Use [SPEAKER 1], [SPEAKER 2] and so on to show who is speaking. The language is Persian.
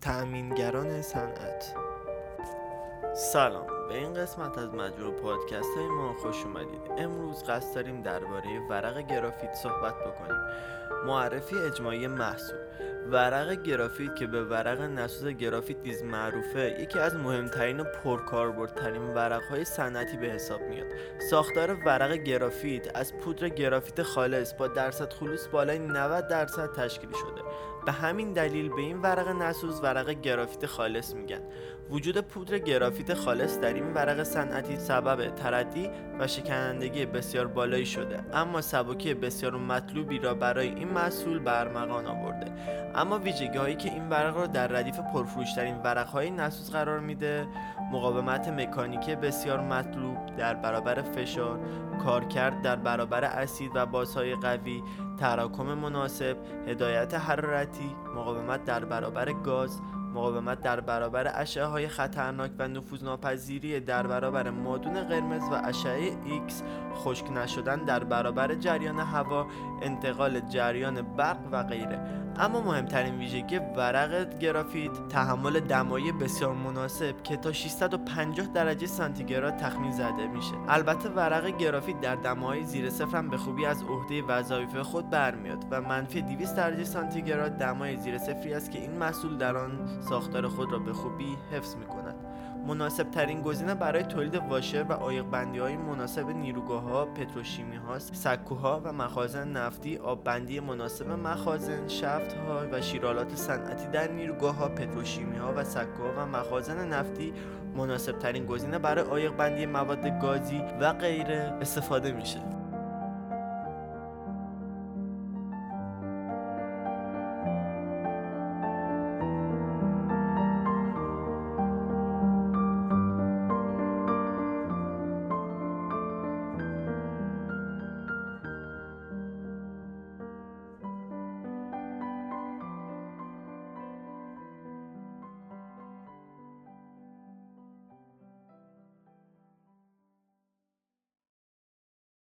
[SPEAKER 1] تأمینگران صنعت. سلام. به این قسمت از مجموع پادکست های ما خوش اومدید. امروز قصد داریم درباره ورق گرافیت صحبت بکنیم. معرفی اجماعی محصول. ورق گرافیت که به ورق نسوز گرافیت نیز معروفه یکی از مهمترین و پرکاربردترین ورق های صنعتی به حساب میاد. ساختار ورق گرافیت از پودر گرافیت خالص با درصد خلوص بالای 90 درصد تشکیل شده. به همین دلیل به این ورق نسوز ورق گرافیت خالص میگن. وجود پودر گرافیت خالص در این ورق صنعتی سبب تردی و شکنندگی بسیار بالایی شده. اما سبکی بسیار مطلوبی را برای این محصول برمغان آورده. اما ویژگی هایی که این ورق را در ردیف پرفروشترین ورق های نسوز قرار میده مقاومت مکانیکی بسیار مطلوب در برابر فشار کارکرد در برابر اسید و بازهای قوی تراکم مناسب هدایت حرارتی مقاومت در برابر گاز مقاومت در برابر اشعه های خطرناک و نفوذناپذیری در برابر مادون قرمز و اشعه X خشک نشدن در برابر جریان هوا انتقال جریان برق و غیره اما مهمترین ویژگی ورق گرافیت تحمل دمایی بسیار مناسب که تا 650 درجه سانتیگراد تخمین زده میشه البته ورق گرافیت در دمای زیر صفر هم به خوبی از عهده وظایف خود برمیاد و منفی 200 درجه سانتیگراد دمای زیر صفری است که این محصول در آن ساختار خود را به خوبی حفظ می کند. مناسب ترین گزینه برای تولید واشر و آیق بندی های مناسب نیروگاه ها، پتروشیمی ها، سکوها و مخازن نفتی، آب بندی مناسب مخازن، شفت ها و شیرالات صنعتی در نیروگاه ها، پتروشیمی ها و سکوها و مخازن نفتی مناسب ترین گزینه برای آیق بندی مواد گازی و غیره استفاده میشه.